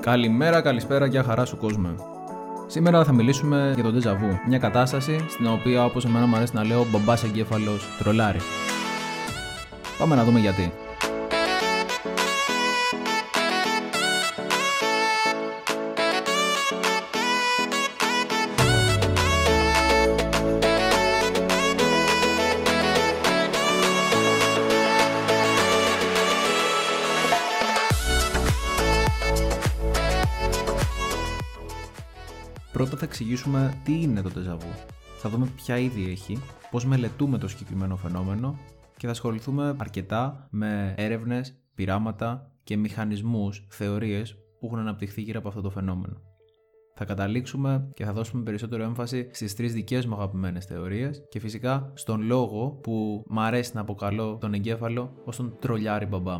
Καλημέρα, καλησπέρα και χαρά σου κόσμο. Σήμερα θα μιλήσουμε για το déjà vu. Μια κατάσταση στην οποία, όπως εμένα μου αρέσει να λέω, μπαμπάς εγκέφαλος τρολάρι. Πάμε να δούμε γιατί. Εξηγήσουμε τι είναι το déjà vu. Θα δούμε ποια είδη έχει, πώς μελετούμε το συγκεκριμένο φαινόμενο και θα ασχοληθούμε αρκετά με έρευνες, πειράματα και μηχανισμούς, θεωρίες που έχουν αναπτυχθεί γύρω από αυτό το φαινόμενο. Θα καταλήξουμε και θα δώσουμε περισσότερο έμφαση στις τρεις δικές μου αγαπημένες θεωρίες και φυσικά στον λόγο που μ' αρέσει να αποκαλώ τον εγκέφαλο ως τον τρολιάρι μπαμπά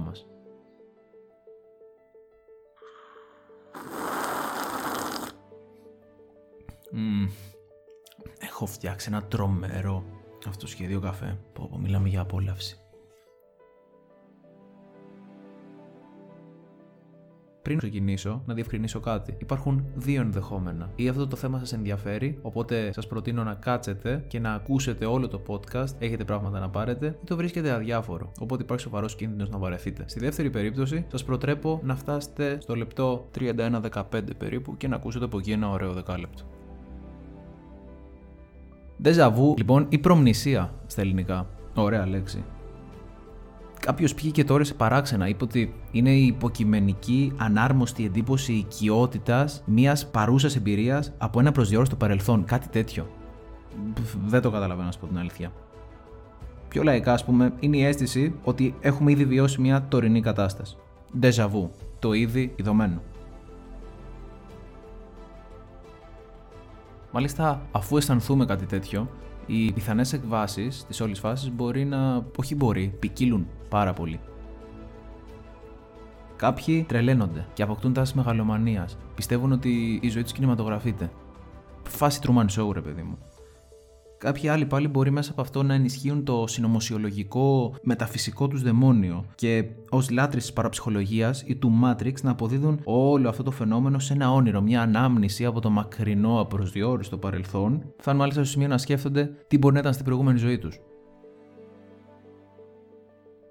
μας. Έχω φτιάξει ένα τρομερό αυτοσχέδιο καφέ. Πω, πω, μιλάμε για απόλαυση. Πριν ξεκινήσω, να διευκρινίσω κάτι. Υπάρχουν δύο ενδεχόμενα. Ή αυτό το θέμα σας ενδιαφέρει, οπότε σας προτείνω να κάτσετε και να ακούσετε όλο το podcast, έχετε πράγματα να πάρετε, ή το βρίσκετε αδιάφορο. Οπότε υπάρχει σοβαρός κίνδυνος να βαρεθείτε. Στη δεύτερη περίπτωση, σας προτρέπω να φτάσετε στο λεπτό 31-15 περίπου και να ακούσετε από εκεί ένα ωραίο δεκάλεπτο. Déjà vu, λοιπόν, ή προμνησία στα ελληνικά. Ωραία λέξη. Κάποιος πήγε και τώρα σε παράξενα. Είπε ότι είναι η υποκειμενική, ανάρμοστη εντύπωση οικειότητας μιας παρούσας εμπειρίας από ένα προσδιορίστο παρελθόν. Κάτι τέτοιο. Δεν το καταλαβαίνω, να σου πω την αλήθεια. Πιο λαϊκά, ας πούμε, είναι η αίσθηση ότι έχουμε ήδη βιώσει μια τωρινή κατάσταση. Déjà vu. Το ήδη ειδωμένο. Μάλιστα, αφού αισθανθούμε κάτι τέτοιο, οι πιθανές εκβάσεις της όλης φάσης μπορεί να. όχι μπορεί, ποικίλουν πάρα πολύ. Κάποιοι τρελαίνονται και αποκτούν τάσεις μεγαλομανίας. Πιστεύουν ότι η ζωή τους κινηματογραφείται. Φάση Truman Show, ρε παιδί μου. Κάποιοι άλλοι πάλι μπορεί μέσα από αυτό να ενισχύουν το συνωμοσιολογικό μεταφυσικό τους δαιμόνιο και ως λάτρε της παραψυχολογίας ή του Matrix να αποδίδουν όλο αυτό το φαινόμενο σε ένα όνειρο, μια ανάμνηση από το μακρινό απροσδιόριστο παρελθόν, φτάνουν μάλιστα στο σημείο να σκέφτονται τι μπορεί να ήταν στην προηγούμενη ζωή τους.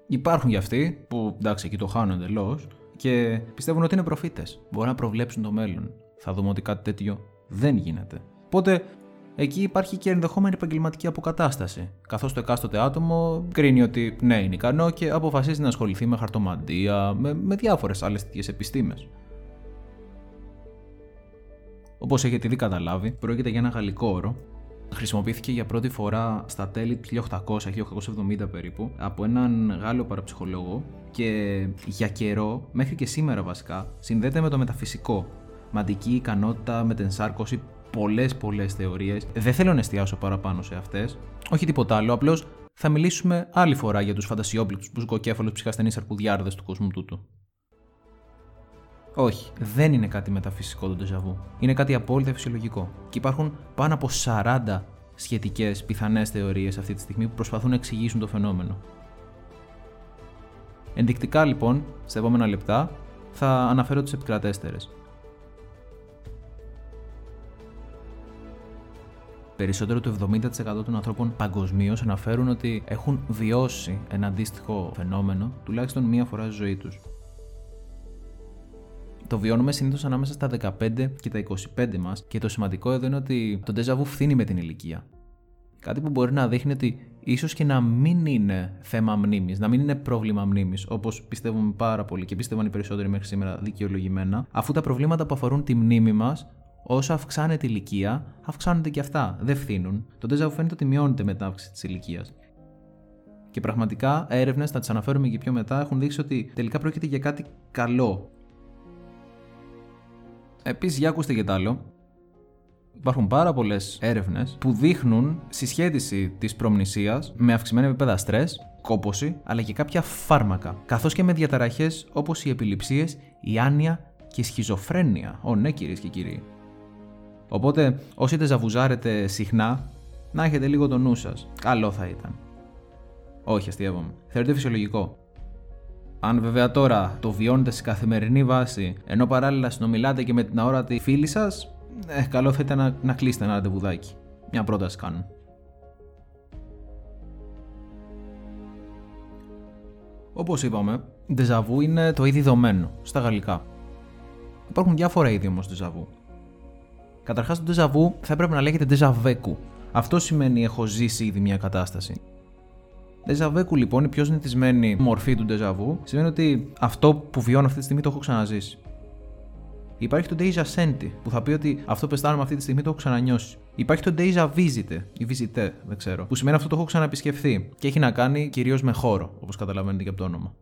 Υπάρχουν και αυτοί που εντάξει εκεί το χάνουν εντελώς και πιστεύουν ότι είναι προφήτες. Μπορεί να προβλέψουν το μέλλον. Θα δούμε ότι κάτι τέτοιο δεν γίνεται. Οπότε εκεί υπάρχει και ενδεχόμενη επαγγελματική αποκατάσταση. Καθώς το εκάστοτε άτομο κρίνει ότι ναι, είναι ικανό και αποφασίζει να ασχοληθεί με χαρτομαντία, με, με διάφορες άλλες τέτοιες επιστήμες. Όπως έχετε ήδη καταλάβει, πρόκειται για ένα γαλλικό όρο. Χρησιμοποιήθηκε για πρώτη φορά στα τέλη 1800-1870 περίπου από έναν Γάλλο παραψυχολόγο και για καιρό, μέχρι και σήμερα βασικά, συνδέεται με το μεταφυσικό. Μαντική ικανότητα, μετενσάρκωση, πολλές πολλές θεωρίες. Δεν θέλω να εστιάσω παραπάνω σε αυτές. Όχι τίποτα άλλο. Απλώς θα μιλήσουμε άλλη φορά για τους φαντασιόπληκτους μπουζκοκέφαλου ψυχασθενεί αρκουδιάρδες του κόσμου τούτου. Όχι, δεν είναι κάτι μεταφυσικό το ντεζαβού. Είναι κάτι απόλυτα φυσιολογικό. Και υπάρχουν πάνω από 40 σχετικές πιθανές θεωρίες αυτή τη στιγμή που προσπαθούν να εξηγήσουν το φαινόμενο. Ενδεικτικά λοιπόν, στα επόμενα λεπτά, θα αναφέρω τις επικρατέστερες. Περισσότερο του 70% των ανθρώπων παγκοσμίως αναφέρουν ότι έχουν βιώσει ένα αντίστοιχο φαινόμενο τουλάχιστον μία φορά στη ζωή τους. Το βιώνουμε συνήθως ανάμεσα στα 15 και τα 25 μας και το σημαντικό εδώ είναι ότι το déjà vu φθήνει με την ηλικία. Κάτι που μπορεί να δείχνει ότι ίσως και να μην είναι θέμα μνήμης, να μην είναι πρόβλημα μνήμης, όπως πιστεύουμε πάρα πολύ και πιστεύουν οι περισσότεροι μέχρι σήμερα δικαιολογημένα, αφού τα προβλήματα που αφορούν τη μνήμη μας όσο αυξάνεται η ηλικία, αυξάνονται και αυτά. Δεν φθήνουν. Το déjà φαίνεται ότι μειώνεται με την αύξηση της ηλικίας. Και πραγματικά έρευνες, θα τις αναφέρουμε και πιο μετά, έχουν δείξει ότι τελικά πρόκειται για κάτι καλό. Επίσης, για ακούστε και τ' άλλο. Υπάρχουν πάρα πολλές έρευνες που δείχνουν συσχέτιση της προμνησίας με αυξημένα επίπεδα στρες, κόποση, αλλά και κάποια φάρμακα. Καθώς και με διαταραχές όπως οι επιληψίες, η άνοια και η σχιζοφρένεια. Ω, ναι, κυρίες και κύριοι. Οπότε, όσοι τεζαβουζάρετε συχνά, να έχετε λίγο το νου σας. Καλό θα ήταν. Όχι, αστείευομαι. Θεωρείται φυσιολογικό. Αν βέβαια τώρα το βιώνετε σε καθημερινή βάση, ενώ παράλληλα συνομιλάτε και με την αόρατη φίλη σας, ε, καλό θα ήταν να, να κλείσετε ένα ραντεβουδάκι. Μια πρόταση κάνουν. Όπως είπαμε, ντεζαβού είναι το είδη δομένο στα γαλλικά. Υπάρχουν διάφορα είδη όμως ντεζαβού. Καταρχάς, το ντεζαβού θα έπρεπε να λέγεται ντεζαβέκου. Αυτό σημαίνει έχω ζήσει ήδη μια κατάσταση. Ντεζαβέκου λοιπόν, η πιο συνηθισμένη μορφή του ντεζαβού, σημαίνει ότι αυτό που βιώνω αυτή τη στιγμή το έχω ξαναζήσει. Υπάρχει το Deja Senti, που θα πει ότι αυτό που αισθάνομαι αυτή τη στιγμή το έχω ξανανιώσει. Υπάρχει το Deja Visite, ή Visite, δεν ξέρω, που σημαίνει αυτό το έχω ξαναεπισκεφθεί και έχει να κάνει κυρίως με χώρο, όπως καταλαβαίνετε και από το όνομα.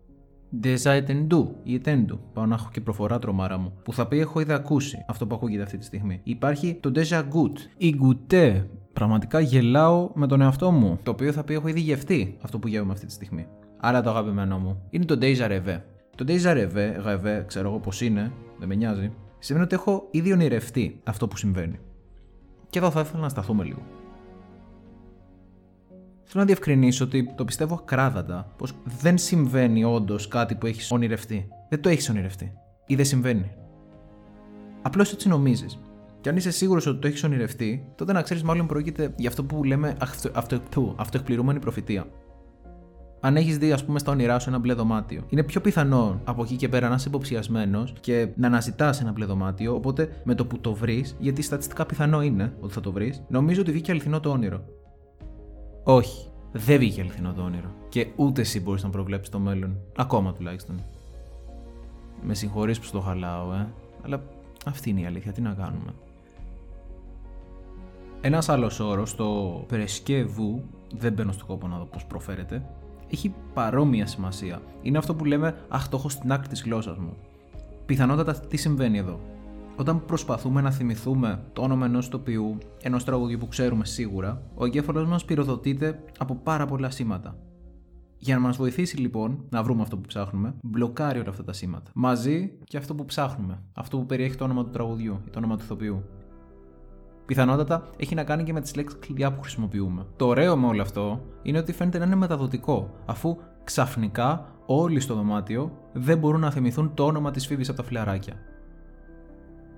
Deja Etendu ή Etendu, πάω να έχω και προφορά τρομάρα μου, που θα πει έχω ήδη ακούσει αυτό που ακούγεται αυτή τη στιγμή. Υπάρχει το Deja Gut ή Goutte, πραγματικά γελάω με τον εαυτό μου, το οποίο θα πει έχω ήδη γευτεί αυτό που γεύομαι αυτή τη στιγμή. Άρα το αγαπημένο μου είναι το Deja Reve. Το Deja Reve, Reve, ξέρω εγώ πώς είναι, δεν με νοιάζει, σημαίνει ότι έχω ήδη ονειρευτεί αυτό που συμβαίνει. Και εδώ θα ήθελα να σταθούμε λίγο. Θέλω να διευκρινίσω ότι το πιστεύω ακράδαντα πως δεν συμβαίνει όντως κάτι που έχεις ονειρευτεί. Δεν το έχεις ονειρευτεί. Ή δεν συμβαίνει. Απλώς έτσι νομίζεις. Και αν είσαι σίγουρος ότι το έχεις ονειρευτεί, τότε να ξέρεις μάλλον πρόκειται για αυτό που λέμε αυτο, αυτο, αυτοεκπληρούμενη προφητεία αν έχεις δει, ας πούμε, στα όνειρά σου ένα μπλε δωμάτιο. Είναι πιο πιθανό από εκεί και πέρα να είσαι υποψιασμένος και να αναζητάς ένα μπλε δωμάτιο. Οπότε με το που το βρεις, γιατί στατιστικά πιθανό είναι ότι θα το βρεις, νομίζω ότι βγήκε αληθινό το όνειρο. Όχι. Δεν βγήκε αληθινό το όνειρο. Και ούτε εσύ μπορείς να προβλέψεις το μέλλον. Ακόμα τουλάχιστον. Με συγχωρείς που στο χαλάω, ε. Αλλά αυτή είναι η αλήθεια. Τι να κάνουμε. Ένας άλλος όρος, το πρεσκεύου, δεν μπαίνω στο κόπο να δω πώς προφέρεται, έχει παρόμοια σημασία. Είναι αυτό που λέμε Αχ, το έχω στην άκρη της γλώσσας μου. Πιθανότατα τι συμβαίνει εδώ; Όταν προσπαθούμε να θυμηθούμε το όνομα ενός τοπιού, ενός τραγουδιού που ξέρουμε σίγουρα, ο εγκέφαλο μας πυροδοτείται από πάρα πολλά σήματα. Για να μας βοηθήσει λοιπόν να βρούμε αυτό που ψάχνουμε, μπλοκάρει όλα αυτά τα σήματα. Μαζί και αυτό που ψάχνουμε. Αυτό που περιέχει το όνομα του τραγουδιού ή το όνομα του ηθοποιού. Πιθανότατα έχει να κάνει και με τις λέξεις κλειδιά που χρησιμοποιούμε. Το ωραίο με όλο αυτό είναι ότι φαίνεται να είναι μεταδοτικό, αφού ξαφνικά όλοι στο δωμάτιο δεν μπορούν να θυμηθούν το όνομα της Φίβης από τα φιλαράκια.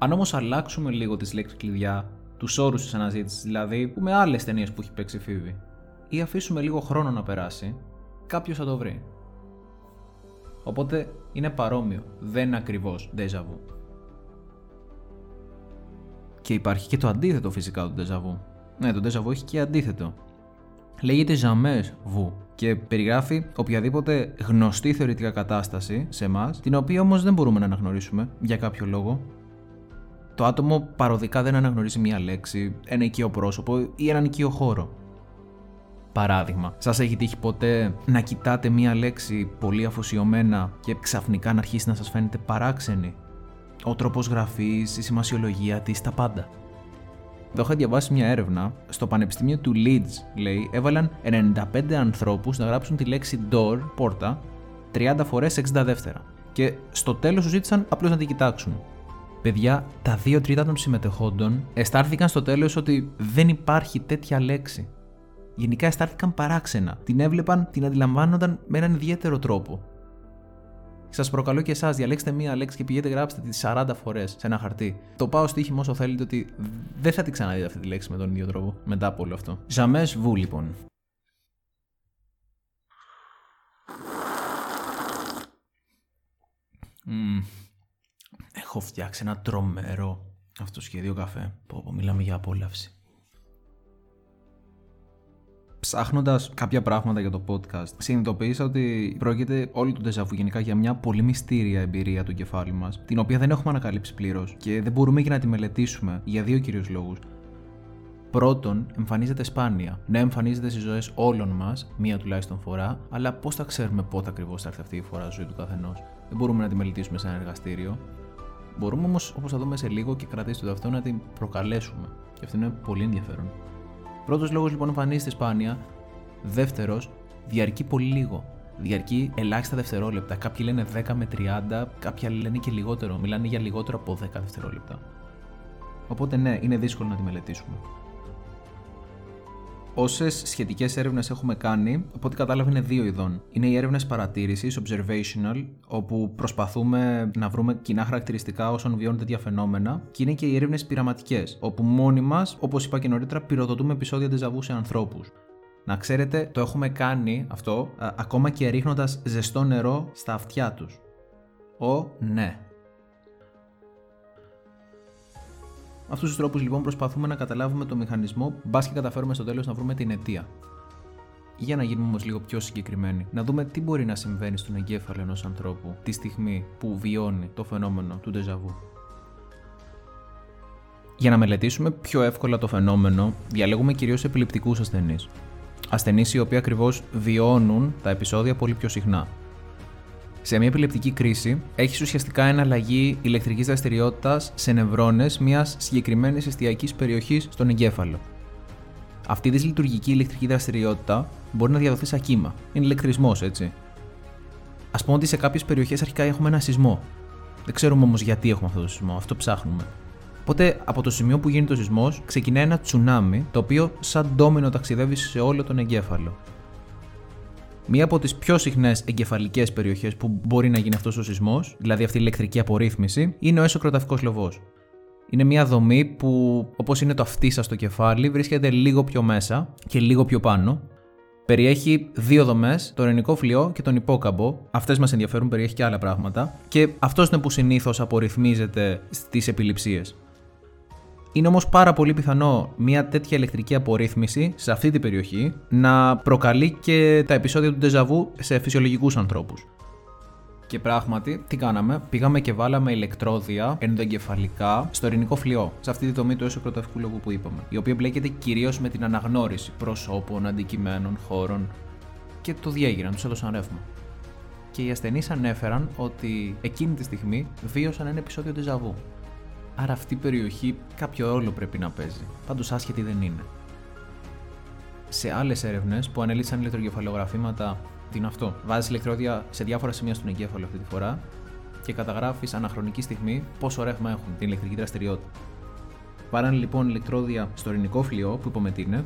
Αν όμως αλλάξουμε λίγο τι λέξει κλειδιά, τους όρους της αναζήτησης δηλαδή, με άλλες ταινίες που έχει παίξει Φίβη, ή αφήσουμε λίγο χρόνο να περάσει, κάποιος θα το βρει. Οπότε είναι παρόμοιο, δεν είναι ακριβώς déjà vu. Και υπάρχει και το αντίθετο φυσικά του ντεζαβού. Ναι, το ντεζαβού έχει και αντίθετο. Λέγεται jamais vu και περιγράφει οποιαδήποτε γνωστή θεωρητικά κατάσταση σε εμάς, την οποία όμως δεν μπορούμε να αναγνωρίσουμε για κάποιο λόγο. Το άτομο παροδικά δεν αναγνωρίζει μία λέξη, ένα οικείο πρόσωπο ή έναν οικείο χώρο. Παράδειγμα, σας έχει τύχει ποτέ να κοιτάτε μία λέξη πολύ αφοσιωμένα και ξαφνικά να αρχίσει να σας φαίνεται παράξενη; Ο τρόπος γραφής, η σημασιολογία της, τα πάντα. Εδώ είχα διαβάσει μια έρευνα. Στο Πανεπιστήμιο του Leeds, λέει, έβαλαν 95 ανθρώπους να γράψουν τη λέξη door, πόρτα, 30 φορές 60 δεύτερα. Και στο τέλος τους ζήτησαν απλώς να την κοιτάξουν. Παιδιά, τα δύο τρίτα των συμμετεχόντων αισθάνθηκαν στο τέλος ότι δεν υπάρχει τέτοια λέξη. Γενικά αισθάνθηκαν παράξενα. Την έβλεπαν, την αντιλαμβάνονταν με έναν ιδιαίτερο τρόπο. Σας προκαλώ και εσάς, διαλέξτε μία λέξη και πηγαίνετε γράψτε τη 40 φορές σε ένα χαρτί. Το πάω στοίχημα όσο θέλετε ότι δεν θα την ξαναδείτε αυτή τη λέξη με τον ίδιο τρόπο μετά από όλο αυτό. Ζαμές βου λοιπόν. Mm. Έχω φτιάξει ένα τρομερό αυτοσχέδιο καφέ. Πω, πω μιλάμε για απόλαυση ψάχνοντας κάποια πράγματα για το podcast, συνειδητοποίησα ότι πρόκειται όλο το ντεζαβού γενικά για μια πολύ μυστήρια εμπειρία του κεφάλι μας, την οποία δεν έχουμε ανακαλύψει πλήρως και δεν μπορούμε και να τη μελετήσουμε για δύο κυρίως λόγους. Πρώτον, εμφανίζεται σπάνια. Ναι, εμφανίζεται στις ζωές όλων μας, μία τουλάχιστον φορά, αλλά πώς θα ξέρουμε πότε ακριβώς θα έρθει αυτή η φορά ζωή του καθενός. Δεν μπορούμε να τη μελετήσουμε σε ένα εργαστήριο. Μπορούμε όμως, όπως θα δούμε σε λίγο και κρατήστε το αυτό, να την προκαλέσουμε. Και αυτό είναι πολύ ενδιαφέρον. Πρώτος λόγος λοιπόν εμφανίζεται σπάνια. Δεύτερος, διαρκεί πολύ λίγο. Διαρκεί ελάχιστα δευτερόλεπτα. Κάποιοι λένε 10 με 30, κάποιοι άλλοι λένε και λιγότερο. Μιλάνε για λιγότερο από 10 δευτερόλεπτα. Οπότε ναι, είναι δύσκολο να τη μελετήσουμε. Όσες σχετικές έρευνες έχουμε κάνει, από ό,τι κατάλαβα είναι δύο ειδών. Είναι οι έρευνες παρατήρησης, observational, όπου προσπαθούμε να βρούμε κοινά χαρακτηριστικά όσων βιώνουν τέτοια φαινόμενα, και είναι και οι έρευνες πειραματικές, όπου μόνοι μας, όπως είπα και νωρίτερα, πυροδοτούμε επεισόδια ντεζαβού σε ανθρώπους. Να ξέρετε, το έχουμε κάνει αυτό ακόμα και ρίχνοντας ζεστό νερό στα αυτιά τους. Ο ναι. Με αυτούς τους τρόπους λοιπόν προσπαθούμε να καταλάβουμε το μηχανισμό, μπας και καταφέρουμε στο τέλος να βρούμε την αιτία. Για να γίνουμε όμως λίγο πιο συγκεκριμένοι, να δούμε τι μπορεί να συμβαίνει στον εγκέφαλο ενός ανθρώπου τη στιγμή που βιώνει το φαινόμενο του ντεζαβού. Για να μελετήσουμε πιο εύκολα το φαινόμενο, διαλέγουμε κυρίως επιληπτικούς ασθενείς. Ασθενείς οι οποίοι ακριβώς βιώνουν τα επεισόδια πολύ πιο συχνά. Σε μια επιλεπτική κρίση, έχεις ουσιαστικά εναλλαγή ηλεκτρικής δραστηριότητας σε νευρώνες μιας συγκεκριμένης εστιακής περιοχής στον εγκέφαλο. Αυτή η δυσλειτουργική ηλεκτρική δραστηριότητα μπορεί να διαδοθεί σαν κύμα. Είναι ηλεκτρισμός, έτσι. Α πούμε ότι σε κάποιες περιοχές αρχικά έχουμε ένα σεισμό. Δεν ξέρουμε όμως γιατί έχουμε αυτό το σεισμό, αυτό ψάχνουμε. Οπότε από το σημείο που γίνεται ο σεισμός ξεκινάει ένα τσουνάμι το οποίο σαν ντόμινο ταξιδεύει σε όλο τον εγκέφαλο. Μία από τις πιο συχνές εγκεφαλικές περιοχές που μπορεί να γίνει αυτός ο σεισμός, δηλαδή αυτή η ηλεκτρική απορρίθμιση, είναι ο έσω λοβός. Είναι μια δομή που, όπως είναι το αυτί σα στο κεφάλι, βρίσκεται λίγο πιο μέσα και λίγο πιο πάνω. Περιέχει δύο δομές, το ρενικό φλοιό και τον υπόκαμπο. Αυτές μας ενδιαφέρουν, περιέχει και άλλα πράγματα. Και αυτός είναι που συνήθως απορριθμίζεται στις επιληψίες. Είναι όμως πάρα πολύ πιθανό μια τέτοια ηλεκτρική απορρίθμιση σε αυτή την περιοχή να προκαλεί και τα επεισόδια του ντεζαβού σε φυσιολογικούς ανθρώπους. Και πράγματι, τι κάναμε, πήγαμε και βάλαμε ηλεκτρόδια ενδογκεφαλικά στο ειρηνικό φλοιό, σε αυτή τη δομή του έσω πρωτοεφικού λόγου που είπαμε, η οποία μπλέκεται κυρίως με την αναγνώριση προσώπων, αντικειμένων, χώρων και το διέγειραν, τους έδωσαν ρεύμα. Και οι ασθενείς ανέφεραν ότι εκείνη τη στιγμή βίωσαν ένα επεισόδιο ντεζαβού. Άρα αυτή η περιοχή κάποιο ρόλο πρέπει να παίζει. Πάντως άσχετη δεν είναι. Σε άλλες έρευνες που ανέλησαν ηλεκτροκεφαλογραφήματα, τι είναι αυτό; Βάζεις ηλεκτρόδια σε διάφορα σημεία στον εγκέφαλο αυτή τη φορά και καταγράφεις αναχρονική στιγμή πόσο ρεύμα έχουν την ηλεκτρική δραστηριότητα. Πάρανε λοιπόν ηλεκτρόδια στο ειρηνικό φλοιό που είπαμε τι είναι,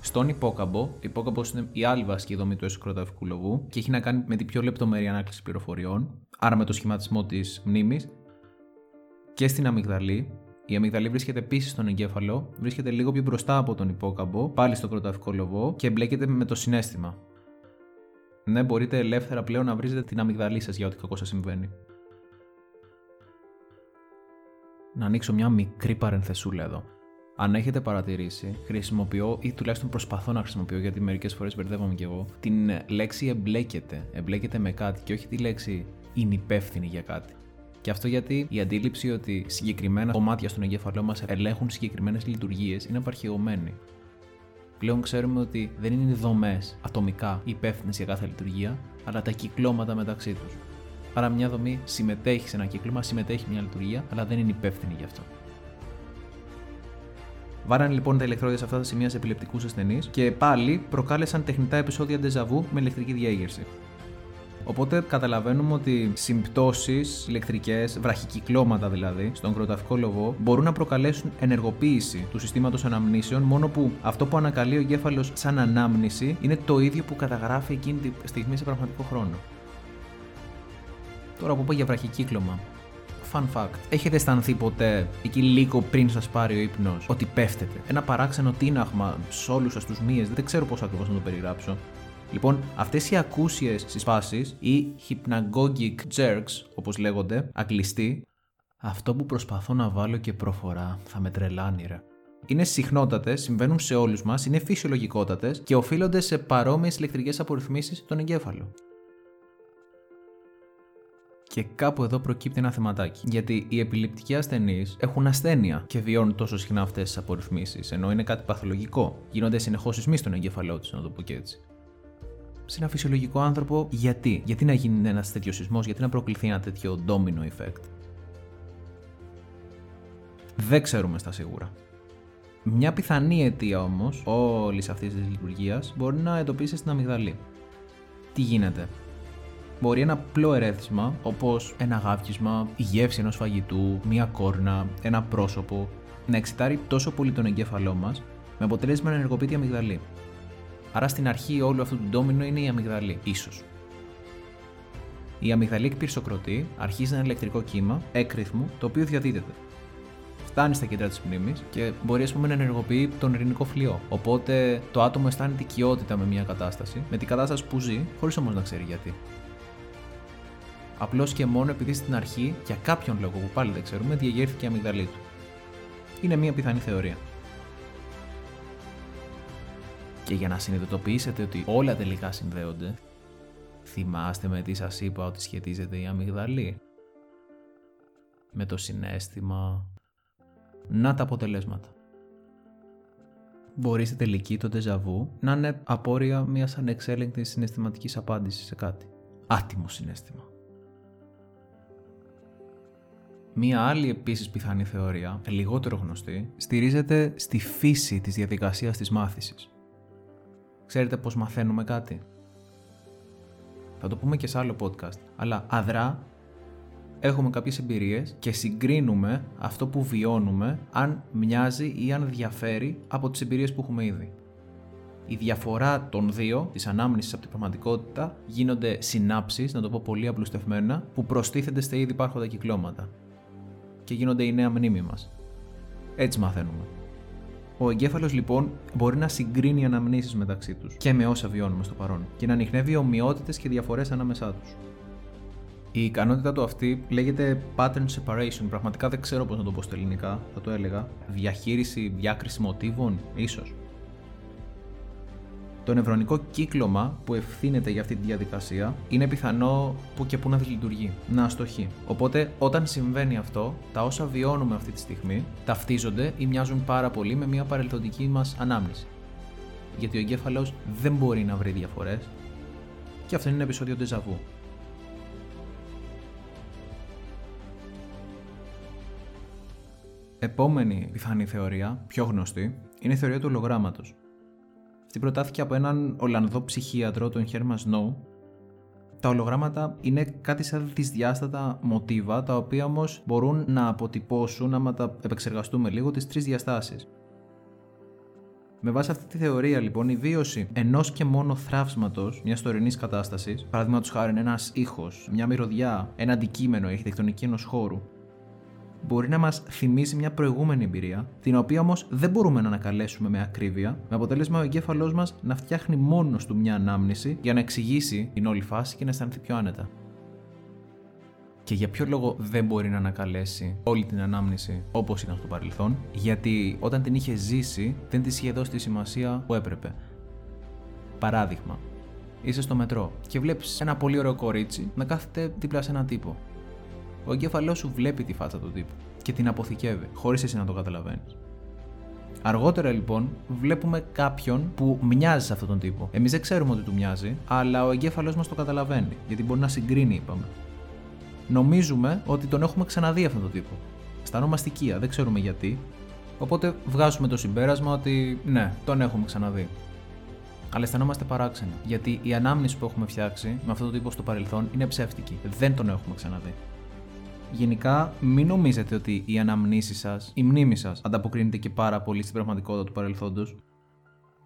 στον υπόκαμπο, υπόκαμπος είναι η άλλη βασική δομή του εσωκροταφικού λογού και έχει να κάνει με την πιο λεπτομερή ανάκληση πληροφοριών, άρα με το σχηματισμό της μνήμης και στην αμυγδαλή. Η αμυγδαλή βρίσκεται επίσης στον εγκέφαλο, βρίσκεται λίγο πιο μπροστά από τον υπόκαμπο, πάλι στο κροταφικό λοβό και εμπλέκεται με το συνέστημα. Ναι, μπορείτε ελεύθερα πλέον να βρίζετε την αμυγδαλή σας για ό,τι κακό σας συμβαίνει. Να ανοίξω μια μικρή παρενθεσούλα εδώ. Αν έχετε παρατηρήσει, χρησιμοποιώ ή τουλάχιστον προσπαθώ να χρησιμοποιώ γιατί μερικές φορές μπερδεύομαι κι εγώ, την λέξη εμπλέκεται. Εμπλέκεται με κάτι και όχι τη λέξη είναι υπεύθυνη για κάτι. Και αυτό γιατί η αντίληψη ότι συγκεκριμένα κομμάτια στον εγκέφαλό μας ελέγχουν συγκεκριμένες λειτουργίες είναι απαρχαιωμένη. Πλέον ξέρουμε ότι δεν είναι δομές ατομικά υπεύθυνες για κάθε λειτουργία, αλλά τα κυκλώματα μεταξύ τους. Άρα, μια δομή συμμετέχει σε ένα κύκλωμα, συμμετέχει μια λειτουργία, αλλά δεν είναι υπεύθυνη γι' αυτό. Βάρανε λοιπόν τα ηλεκτρόδια σε αυτά τα σημεία σε επιλεπτικούς ασθενείς και πάλι προκάλεσαν τεχνητά επεισόδια ντεζαβού με ηλεκτρική διέγερση. Οπότε καταλαβαίνουμε ότι συμπτώσεις ηλεκτρικές, βραχικυκλώματα δηλαδή, στον κροταφικό λογό, μπορούν να προκαλέσουν ενεργοποίηση του συστήματος αναμνήσεων, μόνο που αυτό που ανακαλεί ο εγκέφαλος σαν ανάμνηση είναι το ίδιο που καταγράφει εκείνη τη στιγμή σε πραγματικό χρόνο. Τώρα που πω για βραχικύκλωμα. Fun fact. Έχετε αισθανθεί ποτέ, εκεί λίγο πριν σας πάρει ο ύπνος, ότι πέφτετε; Ένα παράξενο τίναγμα σε όλους σας τους μύες, δεν ξέρω πώς ακριβώς να το περιγράψω. Λοιπόν, αυτές οι ακούσιες συσπάσει ή hypnagogic jerks, όπως λέγονται, αγγλιστοί, αυτό που προσπαθώ να βάλω και προφορά θα με τρελάνει, ρε. Είναι συχνότατες, συμβαίνουν σε όλους μας, είναι φυσιολογικότατες και οφείλονται σε παρόμοιες ηλεκτρικές απορριθμίσεις στον εγκέφαλο. Και κάπου εδώ προκύπτει ένα θεματάκι. Γιατί οι επιληπτικοί ασθενείς έχουν ασθένεια και βιώνουν τόσο συχνά αυτές τις απορριθμίσεις, ενώ είναι κάτι παθολογικό. Γίνονται συνεχώς σεισμοί στον εγκέφαλό τους, να το πω και έτσι σε ένα φυσιολογικό άνθρωπο, γιατί; Γιατί να γίνει ένας τέτοιος σεισμός, γιατί να προκληθεί ένα τέτοιο domino effect; Δεν ξέρουμε στα σίγουρα. Μια πιθανή αιτία όμως όλης αυτής της λειτουργίας μπορεί να εντοπίσεις στην αμυγδαλή. Τι γίνεται; Μπορεί ένα απλό ερέθισμα, όπως ένα γάβγισμα, η γεύση ενός φαγητού, μία κόρνα, ένα πρόσωπο, να εξητάρει τόσο πολύ τον εγκέφαλό μας, με αποτέλεσμα να ενεργοποιείται η αμυγδαλή. Άρα στην αρχή όλου αυτού του ντόμινο είναι η αμυγδαλή, ίσως. Η αμυγδαλή εκπυρσοκροτεί, αρχίζει ένα ηλεκτρικό κύμα, έκρηθμου, το οποίο διαδίδεται. Φτάνει στα κέντρα της μνήμης και μπορεί ας πούμε, να ενεργοποιεί τον ειρηνικό φλοιό. Οπότε το άτομο αισθάνεται οικειότητα με μια κατάσταση, με την κατάσταση που ζει, χωρίς όμως να ξέρει γιατί. Απλώς και μόνο επειδή στην αρχή, για κάποιον λόγο που πάλι δεν ξέρουμε, διαγέρθηκε η αμυγδαλή του. Είναι μια πιθανή θεωρία. Και για να συνειδητοποιήσετε ότι όλα τελικά συνδέονται, θυμάστε με τι σας είπα ότι σχετίζεται η αμυγδαλή. Με το συνέστημα. Να τα αποτελέσματα. Μπορεί στη τελική το ντεζαβού να είναι απόρρια μιας ανεξέλεγκτης συναισθηματικής απάντησης σε κάτι. Άτιμο συνέστημα. Μία άλλη επίσης πιθανή θεωρία, λιγότερο γνωστή, στηρίζεται στη φύση της διαδικασίας της μάθησης. Ξέρετε πώς μαθαίνουμε κάτι; Θα το πούμε και σε άλλο podcast. Αλλά αδρά έχουμε κάποιες εμπειρίες και συγκρίνουμε αυτό που βιώνουμε αν μοιάζει ή αν διαφέρει από τις εμπειρίες που έχουμε ήδη. Η διαφορά των δύο, της ανάμνησης από την πραγματικότητα, γίνονται συνάψεις, να το πω πολύ απλουστευμένα, που προστίθενται στα ήδη υπάρχοντα κυκλώματα. Και γίνονται η νέα μνήμη μας. Έτσι μαθαίνουμε. Ο εγκέφαλος λοιπόν μπορεί να συγκρίνει αναμνήσεις μεταξύ τους και με όσα βιώνουμε στο παρόν και να ανοιχνεύει ομοιότητες και διαφορές ανάμεσά τους. Η ικανότητα του αυτή λέγεται pattern separation. Πραγματικά δεν ξέρω πώς να το πω στα ελληνικά, θα το έλεγα. Διαχείριση, διάκριση μοτίβων, ίσως. Το νευρονικό κύκλωμα που ευθύνεται για αυτή τη διαδικασία είναι πιθανό που και που να λειτουργεί, να αστοχεί. Οπότε, όταν συμβαίνει αυτό, τα όσα βιώνουμε αυτή τη στιγμή ταυτίζονται ή μοιάζουν πάρα πολύ με μια παρελθοντική μας ανάμνηση. Γιατί ο εγκέφαλος δεν μπορεί να βρει διαφορές, και αυτό είναι ένα επεισόδιο ντεζαβού. Επόμενη πιθανή θεωρία, πιο γνωστή, είναι η θεωρία του ολογράμματος. Αυτή προτάθηκε από έναν Ολλανδό ψυχίατρο, τον Χέρμα Σνόου. Τα ολογράμματα είναι κάτι σαν δυσδιάστατα μοτίβα, τα οποία όμως μπορούν να αποτυπώσουν, άμα τα επεξεργαστούμε λίγο, τις τρεις διαστάσεις. Με βάση αυτή τη θεωρία, λοιπόν, η βίωση ενός και μόνο θραύσματο μιας τωρινής κατάστασης, παραδείγματος χάρη ένας ήχος, μια μυρωδιά, ένα αντικείμενο, η αρχιτεκτονική ενός χώρου, μπορεί να μας θυμίσει μια προηγούμενη εμπειρία, την οποία όμως δεν μπορούμε να ανακαλέσουμε με ακρίβεια, με αποτέλεσμα ο εγκέφαλός μας να φτιάχνει μόνος του μια ανάμνηση για να εξηγήσει την όλη φάση και να αισθανθεί πιο άνετα. Και για ποιο λόγο δεν μπορεί να ανακαλέσει όλη την ανάμνηση όπως ήταν στο παρελθόν, γιατί όταν την είχε ζήσει δεν της είχε δώσει τη σημασία που έπρεπε. Παράδειγμα, είσαι στο μετρό και βλέπεις ένα πολύ ωραίο κορίτσι να κάθεται δίπλα σε έναν τύπο ο εγκέφαλός σου βλέπει τη φάτσα του τύπου και την αποθηκεύει, χωρίς εσύ να το καταλαβαίνεις. Αργότερα λοιπόν βλέπουμε κάποιον που μοιάζει σε αυτόν τον τύπο. Εμείς δεν ξέρουμε ότι του μοιάζει, αλλά ο εγκέφαλός μας το καταλαβαίνει, γιατί μπορεί να συγκρίνει, είπαμε. Νομίζουμε ότι τον έχουμε ξαναδεί αυτόν τον τύπο. Αισθανόμαστε οικία, δεν ξέρουμε γιατί. Οπότε βγάζουμε το συμπέρασμα ότι ναι, τον έχουμε ξαναδεί. Αλλά αισθανόμαστε παράξενα, γιατί η ανάμνηση που έχουμε φτιάξει με αυτόν τον τύπο στο παρελθόν είναι ψεύτικη. Δεν τον έχουμε ξαναδεί. Γενικά, μην νομίζετε ότι η αναμνήση σας, η μνήμη σας, ανταποκρίνεται και πάρα πολύ στην πραγματικότητα του παρελθόντος.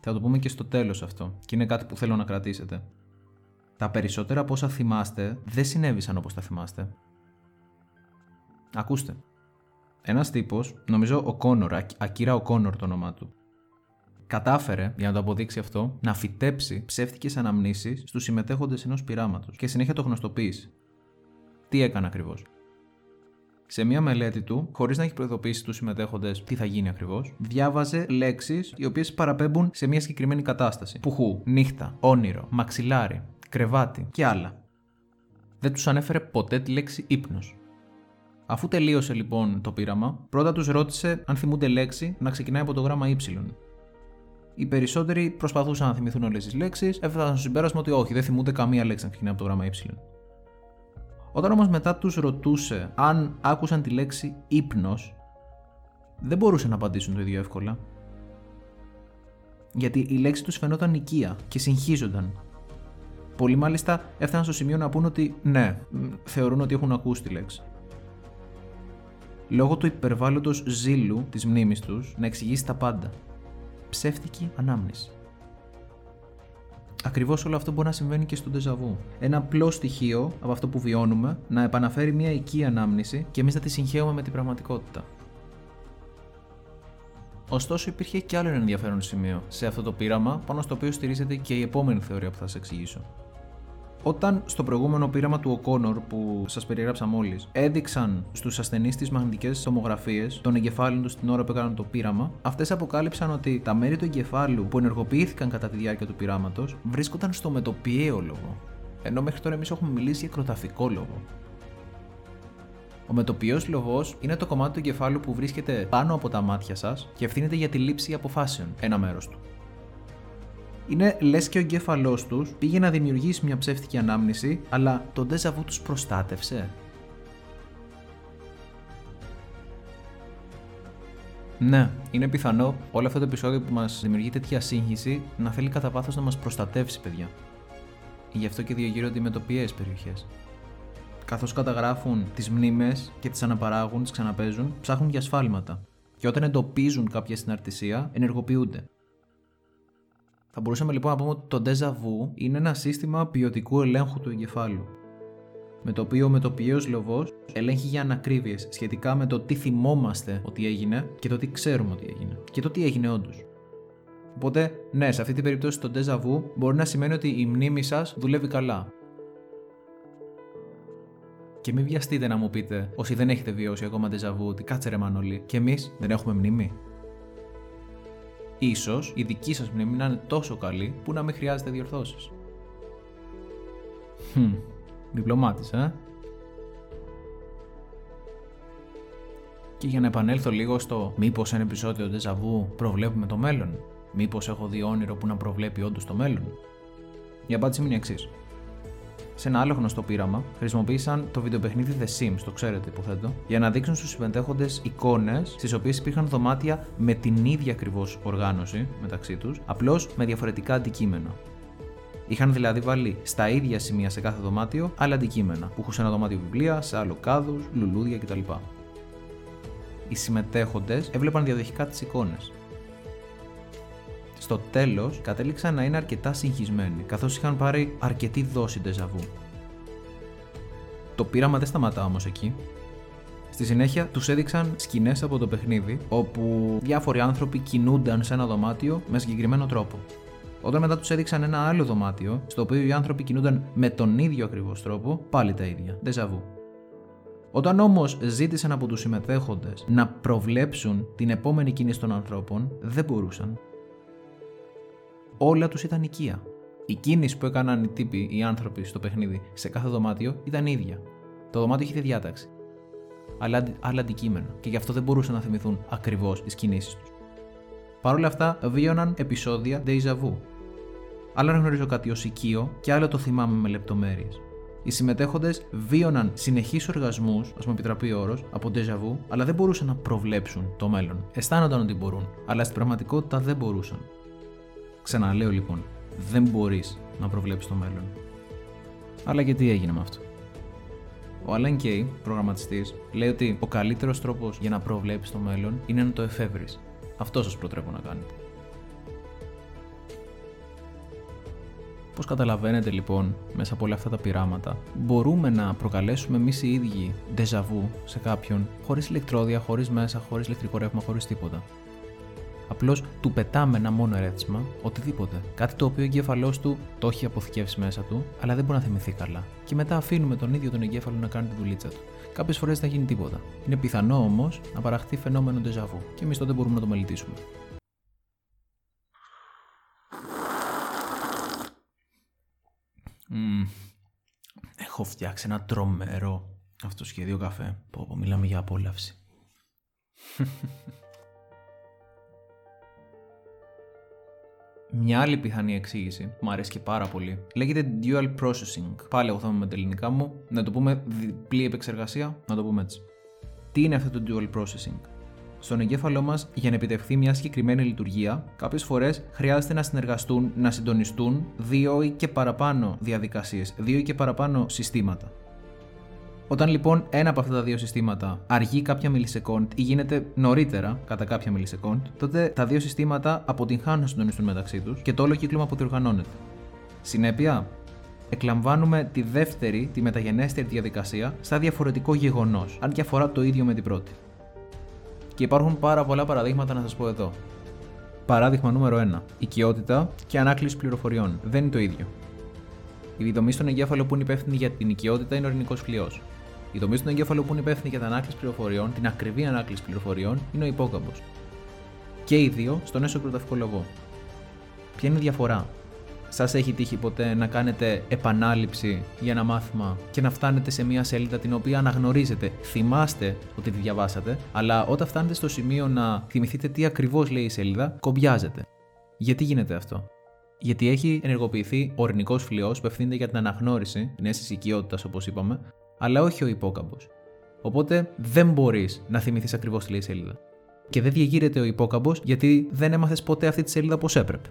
Θα το πούμε και στο τέλος αυτό, και είναι κάτι που θέλω να κρατήσετε. Τα περισσότερα από όσα θυμάστε δεν συνέβησαν όπως τα θυμάστε. Ακούστε. Ένας τύπος, νομίζω ο Κόνορ, Ακύρα ο Κόνορ το όνομά του, κατάφερε, για να το αποδείξει αυτό, να φυτέψει ψεύτικες αναμνήσεις στους συμμετέχοντες ενός πειράματος και συνέχεια το γνωστοποίησε. Τι έκανε ακριβώς; Σε μία μελέτη του, χωρίς να έχει προειδοποιήσει τους συμμετέχοντες τι θα γίνει ακριβώς, διάβαζε λέξεις οι οποίες παραπέμπουν σε μία συγκεκριμένη κατάσταση. Πουχού, νύχτα, όνειρο, μαξιλάρι, κρεβάτι και άλλα. Δεν τους ανέφερε ποτέ τη λέξη ύπνος. Αφού τελείωσε λοιπόν το πείραμα, πρώτα τους ρώτησε αν θυμούνται λέξη να ξεκινάει από το γράμμα Y. Οι περισσότεροι προσπαθούσαν να θυμηθούν όλες τις λέξεις, έφτασαν στο συμπέρασμα ότι όχι, δεν θυμούνται καμία λέξη να ξεκινάει από το γράμμα Y. Όταν όμως μετά τους ρωτούσε αν άκουσαν τη λέξη ύπνος, δεν μπορούσαν να απαντήσουν το ίδιο εύκολα. Γιατί η λέξη τους φαινόταν οικία και συγχύζονταν. Πολλοί μάλιστα έφταναν στο σημείο να πούν ότι ναι, θεωρούν ότι έχουν ακούσει τη λέξη. Λόγω του υπερβάλλοντος ζήλου της μνήμης τους να εξηγήσει τα πάντα. ψεύτικη ανάμνηση. Ακριβώς όλο αυτό μπορεί να συμβαίνει και στο ντεζαβού. Ένα απλό στοιχείο από αυτό που βιώνουμε να επαναφέρει μια οικία ανάμνηση και εμείς να τη συγχαίουμε με την πραγματικότητα. Ωστόσο, υπήρχε και άλλο ένα ενδιαφέρον σημείο σε αυτό το πείραμα, πάνω στο οποίο στηρίζεται και η επόμενη θεωρία που θα σας εξηγήσω. Όταν στο προηγούμενο πείραμα του O'Connor που σας περιέγραψα μόλις, έδειξαν στους ασθενείς τις μαγνητικές τομογραφίε των εγκεφάλων τους την ώρα που έκαναν το πείραμα, αυτές αποκάλυψαν ότι τα μέρη του εγκεφάλου που ενεργοποιήθηκαν κατά τη διάρκεια του πειράματος βρίσκονταν στο μετοπιαίο λόγο. Ενώ μέχρι τώρα εμείς έχουμε μιλήσει για κροταφικό λόγο. Ο μετοπιαίος λογό είναι το κομμάτι του εγκεφάλου που βρίσκεται πάνω από τα μάτια σας και ευθύνεται για τη λήψη αποφάσεων, ένα μέρος του είναι λες και ο εγκέφαλός τους πήγε να δημιουργήσει μια ψεύτικη ανάμνηση, αλλά το ντεζαβού τους προστάτευσε. Ναι, είναι πιθανό όλο αυτό το επεισόδιο που μας δημιουργεί τέτοια σύγχυση να θέλει κατά βάθο να μας προστατεύσει, παιδιά. Γι' αυτό και διαγείρονται οι μετοπιέ περιοχές. Καθώς καταγράφουν τις μνήμες και τις αναπαράγουν, τις ξαναπέζουν, ψάχνουν για ασφάλματα. Και όταν εντοπίζουν κάποια συναρτησία, ενεργοποιούνται. Θα μπορούσαμε λοιπόν να πούμε ότι το déjà vu είναι ένα σύστημα ποιοτικού ελέγχου του εγκεφάλου. Με το οποίο ο μετοπιαίο λοβό ελέγχει για ανακρίβειες σχετικά με το τι θυμόμαστε ότι έγινε και το τι ξέρουμε ότι έγινε. Και το τι έγινε όντως. Οπότε, ναι, σε αυτή την περίπτωση το déjà vu μπορεί να σημαίνει ότι η μνήμη σας δουλεύει καλά. Και μην βιαστείτε να μου πείτε, όσοι δεν έχετε βιώσει ακόμα déjà vu, ότι κάτσε ρε Μανώλη, και εμείς δεν έχουμε μνήμη. Ίσως η δική σας μνήμη να είναι τόσο καλή που να μην χρειάζεται διορθώσεις. Hm, διπλωμάτης, ε; Και για να επανέλθω λίγο στο μήπως ένα επεισόδιο Deja προβλέπουμε το μέλλον. Μήπως έχω δει όνειρο που να προβλέπει όντως το μέλλον. Η απάντηση μου είναι η εξής σε ένα άλλο γνωστό πείραμα, χρησιμοποίησαν το βιντεοπαιχνίδι The Sims, το ξέρετε υποθέτω, για να δείξουν στους συμμετέχοντες εικόνες στις οποίες υπήρχαν δωμάτια με την ίδια ακριβώς οργάνωση μεταξύ τους, απλώς με διαφορετικά αντικείμενα. Είχαν δηλαδή βάλει στα ίδια σημεία σε κάθε δωμάτιο άλλα αντικείμενα, που έχουν σε ένα δωμάτιο βιβλία, σε άλλο κάδους, λουλούδια κτλ. Οι συμμετέχοντες έβλεπαν διαδοχικά τις εικόνες στο τέλος κατέληξαν να είναι αρκετά συγχυσμένοι, καθώς είχαν πάρει αρκετή δόση ντεζαβού. Το πείραμα δεν σταματά όμως εκεί. Στη συνέχεια τους έδειξαν σκηνές από το παιχνίδι, όπου διάφοροι άνθρωποι κινούνταν σε ένα δωμάτιο με συγκεκριμένο τρόπο. Όταν μετά τους έδειξαν ένα άλλο δωμάτιο, στο οποίο οι άνθρωποι κινούνταν με τον ίδιο ακριβώς τρόπο, πάλι τα ίδια. Ντεζαβού. Όταν όμως ζήτησαν από τους συμμετέχοντες να προβλέψουν την επόμενη κίνηση των ανθρώπων, δεν μπορούσαν όλα τους ήταν οικία. Η κίνηση που έκαναν οι τύποι, οι άνθρωποι στο παιχνίδι, σε κάθε δωμάτιο ήταν ίδια. Το δωμάτιο είχε διάταξη. Αλλά άλλα αντικείμενα. Και γι' αυτό δεν μπορούσαν να θυμηθούν ακριβώς τις κινήσεις τους. Παρ' όλα αυτά, βίωναν επεισόδια déjà vu. Άλλο να γνωρίζω κάτι ως οικείο και άλλο το θυμάμαι με λεπτομέρειες. Οι συμμετέχοντες βίωναν συνεχείς οργασμούς, ας μου επιτραπεί ο όρος, από déjà vu, αλλά δεν μπορούσαν να προβλέψουν το μέλλον. Αισθάνονταν ότι μπορούν, αλλά στην πραγματικότητα δεν μπορούσαν. Ξαναλέω λοιπόν, δεν μπορείς να προβλέψεις το μέλλον. Αλλά και τι έγινε με αυτό; Ο Alan Kay, προγραμματιστής, λέει ότι ο καλύτερος τρόπος για να προβλέψεις το μέλλον είναι να το εφεύρεις. Αυτός σα προτρέπω να κάνετε. Πώς καταλαβαίνετε λοιπόν μέσα από όλα αυτά τα πειράματα μπορούμε να προκαλέσουμε εμείς οι ίδιοι déjà vu σε κάποιον χωρίς ηλεκτρόδια, χωρίς μέσα, χωρίς ηλεκτρικό ρεύμα, χωρίς τίποτα; Απλώς του πετάμε ένα μόνο ερέθισμα, οτιδήποτε. Κάτι το οποίο ο εγκέφαλός του το έχει αποθηκεύσει μέσα του, αλλά δεν μπορεί να θυμηθεί καλά. Και μετά αφήνουμε τον ίδιο τον εγκέφαλο να κάνει τη δουλίτσα του. Κάποιες φορές δεν θα γίνει τίποτα. Είναι πιθανό όμως να παραχθεί φαινόμενο ντεζαβού, και εμείς τότε μπορούμε να το μελετήσουμε. Mm. Έχω φτιάξει ένα τρομερό αυτοσχέδιο καφέ. Πω, πω, μιλάμε για απόλαυση. Μια άλλη πιθανή εξήγηση που μου αρέσει και πάρα πολύ λέγεται dual processing. Πάλι εγώ θα είμαι με τα ελληνικά μου. Να το πούμε διπλή επεξεργασία, να το πούμε έτσι. Τι είναι αυτό το dual processing; Στον εγκέφαλό μας, για να επιτευχθεί μια συγκεκριμένη λειτουργία, κάποιες φορές χρειάζεται να συνεργαστούν, να συντονιστούν δύο ή και παραπάνω διαδικασίες, δύο ή και παραπάνω συστήματα. Όταν λοιπόν ένα από αυτά τα δύο συστήματα αργεί κάποια μιλισεκόντ ή γίνεται νωρίτερα κατά κάποια μιλισεκόντ, τότε τα δύο συστήματα αποτυγχάνουν να συντονιστούν μεταξύ τους και το όλο κύκλωμα αποδιοργανώνεται. Συνέπεια, εκλαμβάνουμε τη δεύτερη, τη μεταγενέστερη διαδικασία, στα διαφορετικό γεγονός, αν και αφορά το ίδιο με την πρώτη. Και υπάρχουν πάρα πολλά παραδείγματα να σας πω εδώ. Παράδειγμα νούμερο 1. Οικειότητα και ανάκληση πληροφοριών. Δεν είναι το ίδιο. Η δομή στον εγκέφαλο που είναι υπεύθυνη για την οικειότητα είναι ο ορεινικό φλοιό. Η δομή στον εγκέφαλο που είναι υπεύθυνη για την ανάκληση πληροφοριών, την ακριβή ανάκληση πληροφοριών, είναι ο υπόκαμπος. Και οι δύο στον έσω κροταφικό λογό. Ποια είναι η διαφορά; Σας έχει τύχει ποτέ να κάνετε επανάληψη για ένα μάθημα και να φτάνετε σε μια σελίδα την οποία αναγνωρίζετε, θυμάστε ότι τη διαβάσατε, αλλά όταν φτάνετε στο σημείο να θυμηθείτε τι ακριβώς λέει η σελίδα, κομπιάζετε. Γιατί γίνεται αυτό; Γιατί έχει ενεργοποιηθεί ο ορεινικός φλοιό που ευθύνεται για την αναγνώριση, την αίσθηση οικειότητας όπως είπαμε, αλλά όχι ο υπόκαμπος. Οπότε δεν μπορείς να θυμηθείς ακριβώς τι λέει η σελίδα. Και δεν διαγείρεται ο υπόκαμπος γιατί δεν έμαθες ποτέ αυτή τη σελίδα όπω έπρεπε.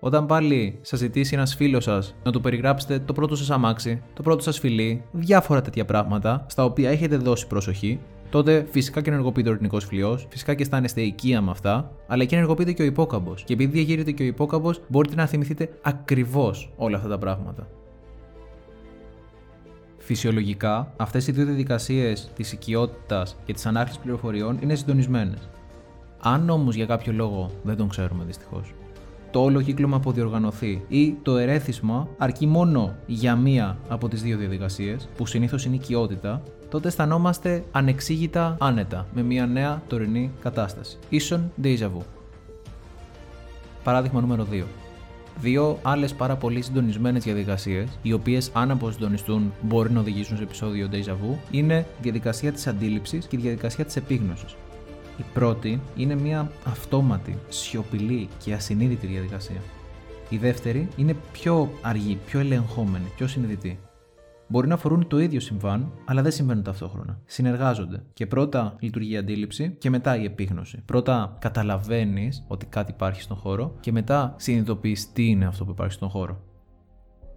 Όταν πάλι σας ζητήσει ένας φίλος σας να του περιγράψετε το πρώτο σας αμάξι, το πρώτο σας φιλί, διάφορα τέτοια πράγματα στα οποία έχετε δώσει προσοχή, τότε φυσικά και ενεργοποιείται ο ορεινικός φλοιό, φυσικά και αισθάνεστε οικία με αυτά, αλλά και ενεργοποιείται και ο υπόκαμπος. Και επειδή διαγείρεται και ο υπόκαμπος, μπορείτε να θυμηθείτε ακριβώς όλα αυτά τα πράγματα. Φυσιολογικά, αυτές οι δύο διαδικασίες της οικειότητας και της ανάρτηση πληροφοριών είναι συντονισμένες. Αν όμως για κάποιο λόγο δεν τον ξέρουμε δυστυχώς, το όλο κύκλωμα αποδιοργανωθεί ή το ερέθισμα αρκεί μόνο για μία από τις δύο διαδικασίες, που συνήθως είναι η οικειότητα, τότε αισθανόμαστε ανεξήγητα άνετα με μια νέα τωρινή κατάσταση. Ίσον déjà vu. Παράδειγμα νούμερο 2. Δύο άλλες πάρα πολύ συντονισμένες διαδικασίες, οι οποίες αν αποσυντονιστούν μπορεί να οδηγήσουν σε επεισόδιο déjà vu, είναι η διαδικασία της αντίληψης και η διαδικασία της επίγνωσης. Η πρώτη είναι μια αυτόματη, σιωπηλή και ασυνείδητη διαδικασία. Η δεύτερη είναι πιο αργή, πιο ελεγχόμενη, πιο συνειδητή. Μπορεί να αφορούν το ίδιο συμβάν, αλλά δεν συμβαίνουν ταυτόχρονα. Συνεργάζονται. Και πρώτα λειτουργεί η αντίληψη και μετά η επίγνωση. Πρώτα καταλαβαίνεις ότι κάτι υπάρχει στον χώρο και μετά συνειδητοποιείς τι είναι αυτό που υπάρχει στον χώρο.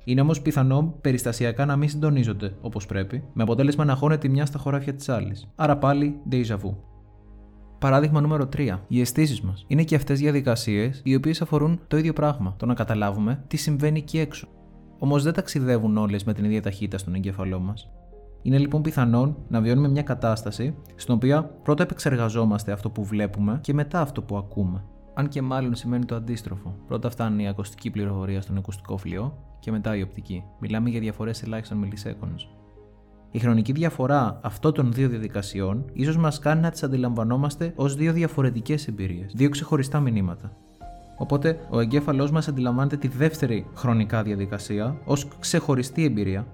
Είναι όμως πιθανό περιστασιακά να μην συντονίζονται όπως πρέπει, με αποτέλεσμα να χώνεται τη μια στα χωράφια της άλλης. Άρα πάλι déjà vu. Παράδειγμα νούμερο 3. Οι αισθήσεις μας. Είναι και αυτές διαδικασίες οι οποίες αφορούν το ίδιο πράγμα. Το να καταλάβουμε τι συμβαίνει εκεί έξω. Όμως δεν ταξιδεύουν όλες με την ίδια ταχύτητα στον εγκέφαλό μας. Είναι λοιπόν πιθανόν να βιώνουμε μια κατάσταση στην οποία πρώτα επεξεργαζόμαστε αυτό που βλέπουμε και μετά αυτό που ακούμε. Αν και μάλλον σημαίνει το αντίστροφο. Πρώτα φτάνει η ακουστική πληροφορία στον ακουστικό φλοιό και μετά η οπτική. Μιλάμε για διαφορές ελάχιστων μιλισέκονds. Η χρονική διαφορά αυτών των δύο διαδικασιών ίσως μας κάνει να τις αντιλαμβανόμαστε ως δύο διαφορετικές εμπειρίες, δύο ξεχωριστά μηνύματα. Οπότε ο εγκέφαλός μας αντιλαμβάνεται τη δεύτερη χρονικά διαδικασία ως ξεχωριστή εμπειρία.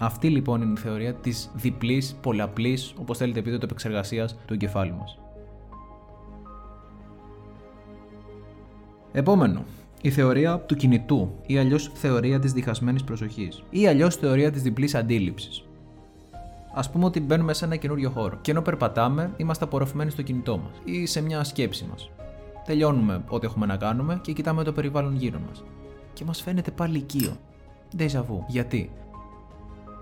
Αυτή λοιπόν είναι η θεωρία της διπλής, πολλαπλής, όπως θέλετε πείτε, επεξεργασία του εγκεφάλου μας. Επόμενο, η θεωρία του κινητού ή αλλιώς θεωρία της διχασμένης προσοχής ή αλλιώς θεωρία της διπλής αντίληψης. Α πούμε ότι μπαίνουμε σε ένα καινούριο χώρο και ενώ περπατάμε είμαστε απορροφημένοι στο κινητό μας ή σε μια σκέψη μας. Τελειώνουμε ό,τι έχουμε να κάνουμε και κοιτάμε το περιβάλλον γύρω μας. Και μας φαίνεται πάλι οικείο. Déjà vu. Γιατί;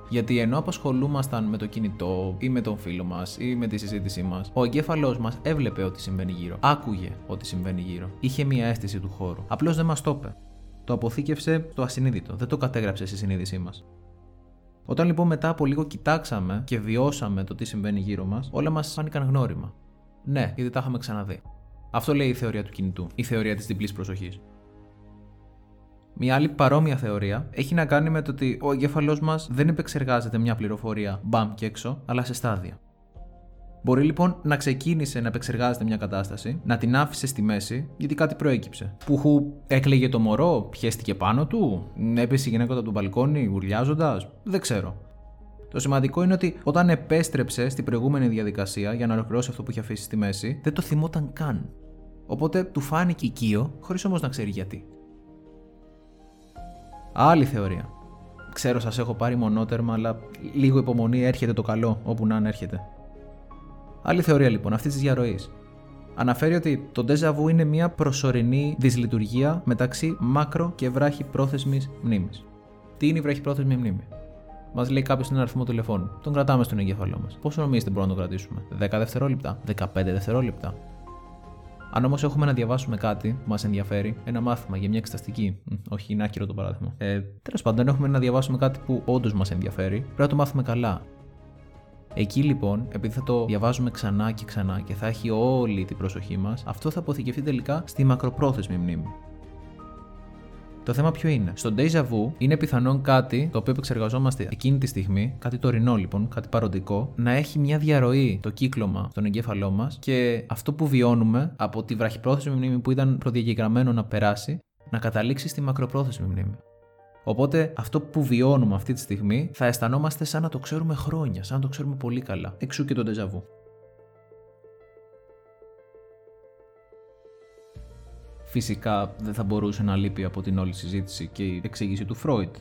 Γιατί ενώ απασχολούμασταν με το κινητό ή με τον φίλο μας ή με τη συζήτησή μας, ο εγκέφαλός μας έβλεπε ό,τι συμβαίνει γύρω. Άκουγε ό,τι συμβαίνει γύρω. Είχε μία αίσθηση του χώρου. Απλώς δεν μας το είπε. Το αποθήκευσε στο ασυνείδητο. Δεν το κατέγραψε στη συνείδησή μας. Όταν λοιπόν μετά από λίγο κοιτάξαμε και βιώσαμε το τι συμβαίνει γύρω μας, όλα μας φάνηκαν γνώριμα. Ναι, γιατί τα είχαμε ξαναδεί. Αυτό λέει η θεωρία του κινητού, η θεωρία της διπλής προσοχής. Μια άλλη παρόμοια θεωρία έχει να κάνει με το ότι ο εγκέφαλός μας δεν επεξεργάζεται μια πληροφορία μπαμ και έξω, αλλά σε στάδια. Μπορεί λοιπόν να ξεκίνησε να επεξεργάζεται μια κατάσταση, να την άφησε στη μέση γιατί κάτι προέκυψε. Πουχου έκλαιγε το μωρό, πιέστηκε πάνω του, έπεσε η γυναίκα από τον μπαλκόνι ουρλιάζοντα, δεν ξέρω. Το σημαντικό είναι ότι όταν επέστρεψε στην προηγούμενη διαδικασία για να ολοκληρώσει αυτό που είχε αφήσει στη μέση, δεν το θυμόταν καν. Οπότε του φάνηκε οικείο, χωρίς όμως να ξέρει γιατί. Άλλη θεωρία. Ξέρω, σας έχω πάρει μονότερμα, αλλά λίγο υπομονή έρχεται το καλό, όπου να αν έρχεται. Άλλη θεωρία λοιπόν, αυτή της διαρροής. Αναφέρει ότι το déjà vu είναι μια προσωρινή δυσλειτουργία μεταξύ μάκρο και βράχη πρόθεσμης μνήμης. Τι είναι η βράχη πρόθεσμη μνήμη; Μας λέει κάποιος ένα αριθμό τηλεφώνου. Τον κρατάμε στον εγκέφαλό μας. Πόσο νομίζετε μπορούμε να τον κρατήσουμε, 10 δευτερόλεπτα, 15 δευτερόλεπτα; Αν όμως έχουμε να διαβάσουμε κάτι που μας ενδιαφέρει, ένα μάθημα για μια εξεταστική, όχι είναι άκυρο το παράδειγμα. Ε, Τέλος πάντων, αν έχουμε να διαβάσουμε κάτι που όντως μας ενδιαφέρει, πρέπει να το μάθουμε καλά. Εκεί λοιπόν, επειδή θα το διαβάζουμε ξανά και ξανά και θα έχει όλη την προσοχή μας, αυτό θα αποθηκευτεί τελικά στη μακροπρόθεσμη μνήμη. Το θέμα ποιο είναι; Στο Deja Vu είναι πιθανόν κάτι το οποίο επεξεργαζόμαστε εκείνη τη στιγμή, κάτι τωρινό λοιπόν, κάτι παροντικό, να έχει μια διαρροή το κύκλωμα στον εγκέφαλό μας και αυτό που βιώνουμε από τη βραχυπρόθεσμη μνήμη που ήταν προδιαγεγραμμένο να περάσει, να καταλήξει στη μακροπρόθεσμη μνήμη. Οπότε αυτό που βιώνουμε αυτή τη στιγμή θα αισθανόμαστε σαν να το ξέρουμε χρόνια, σαν να το ξέρουμε πολύ καλά. Εξού και το Deja Φυσικά δεν θα μπορούσε να λείπει από την όλη συζήτηση και η εξήγηση του Φρόιτ.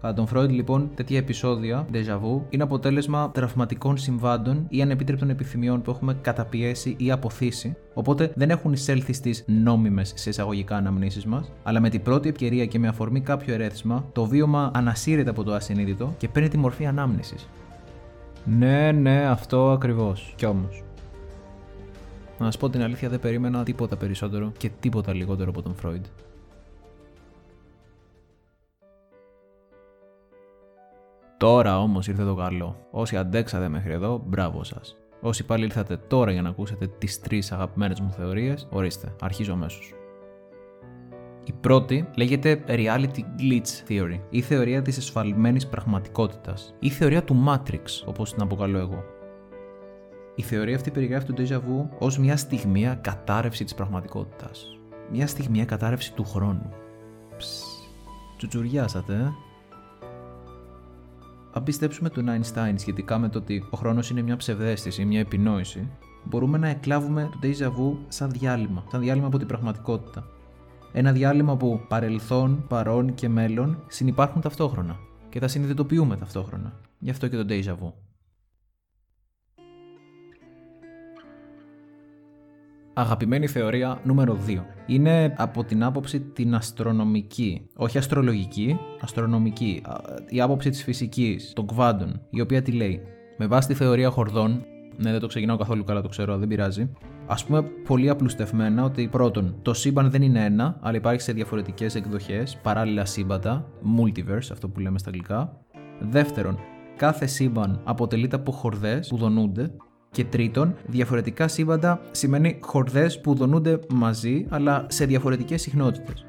Κατά τον Φρόιτ, λοιπόν, τέτοια επεισόδια, déjà vu, είναι αποτέλεσμα τραυματικών συμβάντων ή ανεπίτρεπτων επιθυμιών που έχουμε καταπιέσει ή αποθήσει, οπότε δεν έχουν εισέλθει στις νόμιμες σε εισαγωγικά αναμνήσεις μας, αλλά με την πρώτη ευκαιρία και με αφορμή κάποιο ερέθισμα, το βίωμα ανασύρεται από το ασυνείδητο και παίρνει τη μορφή ανάμνησης. Ναι, ναι, αυτό ακριβώς. Κι όμως, να σα πω την αλήθεια, δεν περίμενα τίποτα περισσότερο και τίποτα λιγότερο από τον Φρόιντ. Τώρα όμως ήρθε το καλό. Όσοι αντέξατε μέχρι εδώ, μπράβο σας. Όσοι πάλι ήρθατε τώρα για να ακούσετε τις τρεις αγαπημένες μου θεωρίες, ορίστε, αρχίζω αμέσως. Η πρώτη λέγεται Reality Glitch Theory, ή θεωρία της εσφαλμένης πραγματικότητας, ή θεωρία του Matrix, όπως την αποκαλώ εγώ. Η θεωρία αυτή περιγράφει το déjà vu ως μια στιγμία κατάρρευση της πραγματικότητας. Μια στιγμία κατάρρευση του χρόνου. Ψ, τσουτσουριάσατε, ε; Αν πιστέψουμε τον Einstein σχετικά με το ότι ο χρόνος είναι μια ψευδέστηση, μια επινόηση, μπορούμε να εκλάβουμε το déjà vu σαν διάλειμμα, σαν διάλειμμα από την πραγματικότητα. Ένα διάλειμμα που παρελθόν, παρόν και μέλλον συνυπάρχουν ταυτόχρονα και τα συνειδητοποιούμε ταυτόχρονα. Γι' αυτό και το déjà vu. Αγαπημένη θεωρία νούμερο 2. Είναι από την άποψη την αστρονομική. Όχι αστρολογική, αστρονομική. Η άποψη της φυσικής, των κβάντων, η οποία τι λέει. Με βάση τη θεωρία χορδών, ναι, δεν το ξεκινάω καθόλου καλά, το ξέρω, δεν πειράζει. Α πούμε, πολύ απλουστευμένα ότι πρώτον, το σύμπαν δεν είναι ένα, αλλά υπάρχει σε διαφορετικές εκδοχές, παράλληλα σύμπαντα, multiverse, αυτό που λέμε στα αγγλικά. Δεύτερον, κάθε σύμπαν αποτελείται από χορδές που δονούνται και τρίτον, διαφορετικά σύμπαντα σημαίνει χορδές που δονούνται μαζί αλλά σε διαφορετικές συχνότητες.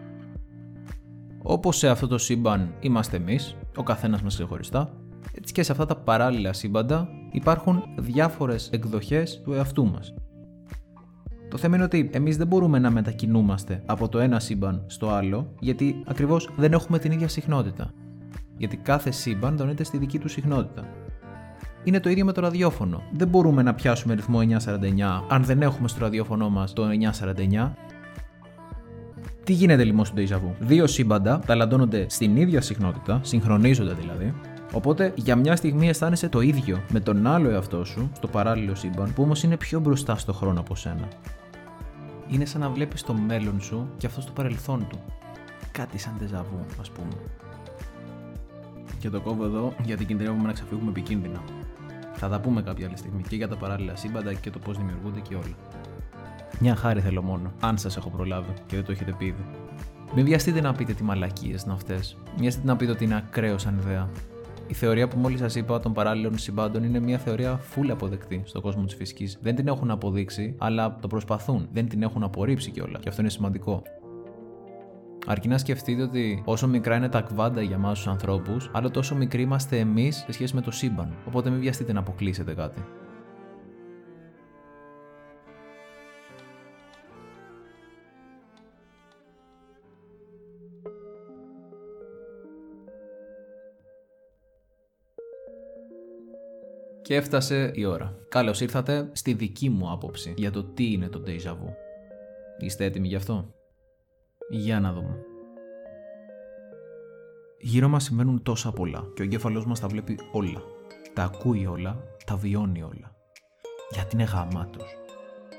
Όπως σε αυτό το σύμπαν είμαστε εμείς, ο καθένας μας ξεχωριστά, έτσι και σε αυτά τα παράλληλα σύμπαντα υπάρχουν διάφορες εκδοχές του εαυτού μας. Το θέμα είναι ότι εμείς δεν μπορούμε να μετακινούμαστε από το ένα σύμπαν στο άλλο, γιατί ακριβώς δεν έχουμε την ίδια συχνότητα. Γιατί κάθε σύμπαν δονείται στη δική του συχνότητα είναι το ίδιο με το ραδιόφωνο. Δεν μπορούμε να πιάσουμε ρυθμό 949 αν δεν έχουμε στο ραδιόφωνο μας το 949. Τι γίνεται λοιπόν στο Deja Vu; Δύο σύμπαντα ταλαντώνονται στην ίδια συχνότητα, συγχρονίζονται δηλαδή, Οπότε για μια στιγμή αισθάνεσαι το ίδιο με τον άλλο εαυτό σου, στο παράλληλο σύμπαν, που όμως είναι πιο μπροστά στο χρόνο από σένα. Είναι σαν να βλέπεις το μέλλον σου και αυτό στο παρελθόν του. Κάτι σαν τεζαβού, ας πούμε. Και το κόβω εδώ γιατί κινδυνεύουμε να ξεφύγουμε επικίνδυνα. Θα τα πούμε κάποια άλλη στιγμή και για τα παράλληλα σύμπαντα και το πώς δημιουργούνται και όλα. Μια χάρη θέλω μόνο, αν σας έχω προλάβει και δεν το έχετε πει ήδη. Μην βιαστείτε να πείτε τι μαλακίες είναι αυτές. Μοιαστείτε να πείτε ότι είναι ακραίος σαν ιδέα. Η θεωρία που μόλις σας είπα των παράλληλων συμπάντων είναι μια θεωρία full αποδεκτή στον κόσμο της φυσικής. Δεν την έχουν αποδείξει, αλλά το προσπαθούν. Δεν την έχουν απορρίψει κιόλας. Και αυτό είναι σημαντικό. Αρκεί να σκεφτείτε ότι όσο μικρά είναι τα κβάντα για εμάς τους ανθρώπους, άλλο τόσο μικροί είμαστε εμείς σε σχέση με το σύμπαν. Οπότε μην βιαστείτε να αποκλείσετε κάτι. Και έφτασε η ώρα. Καλώς ήρθατε στη δική μου άποψη για το τι είναι το Deja Vu. Είστε έτοιμοι γι' αυτό; Για να δούμε. Γύρω μας συμβαίνουν τόσα πολλά και ο εγκέφαλός μας τα βλέπει όλα. Τα ακούει όλα, τα βιώνει όλα. Γιατί είναι γαμάτος.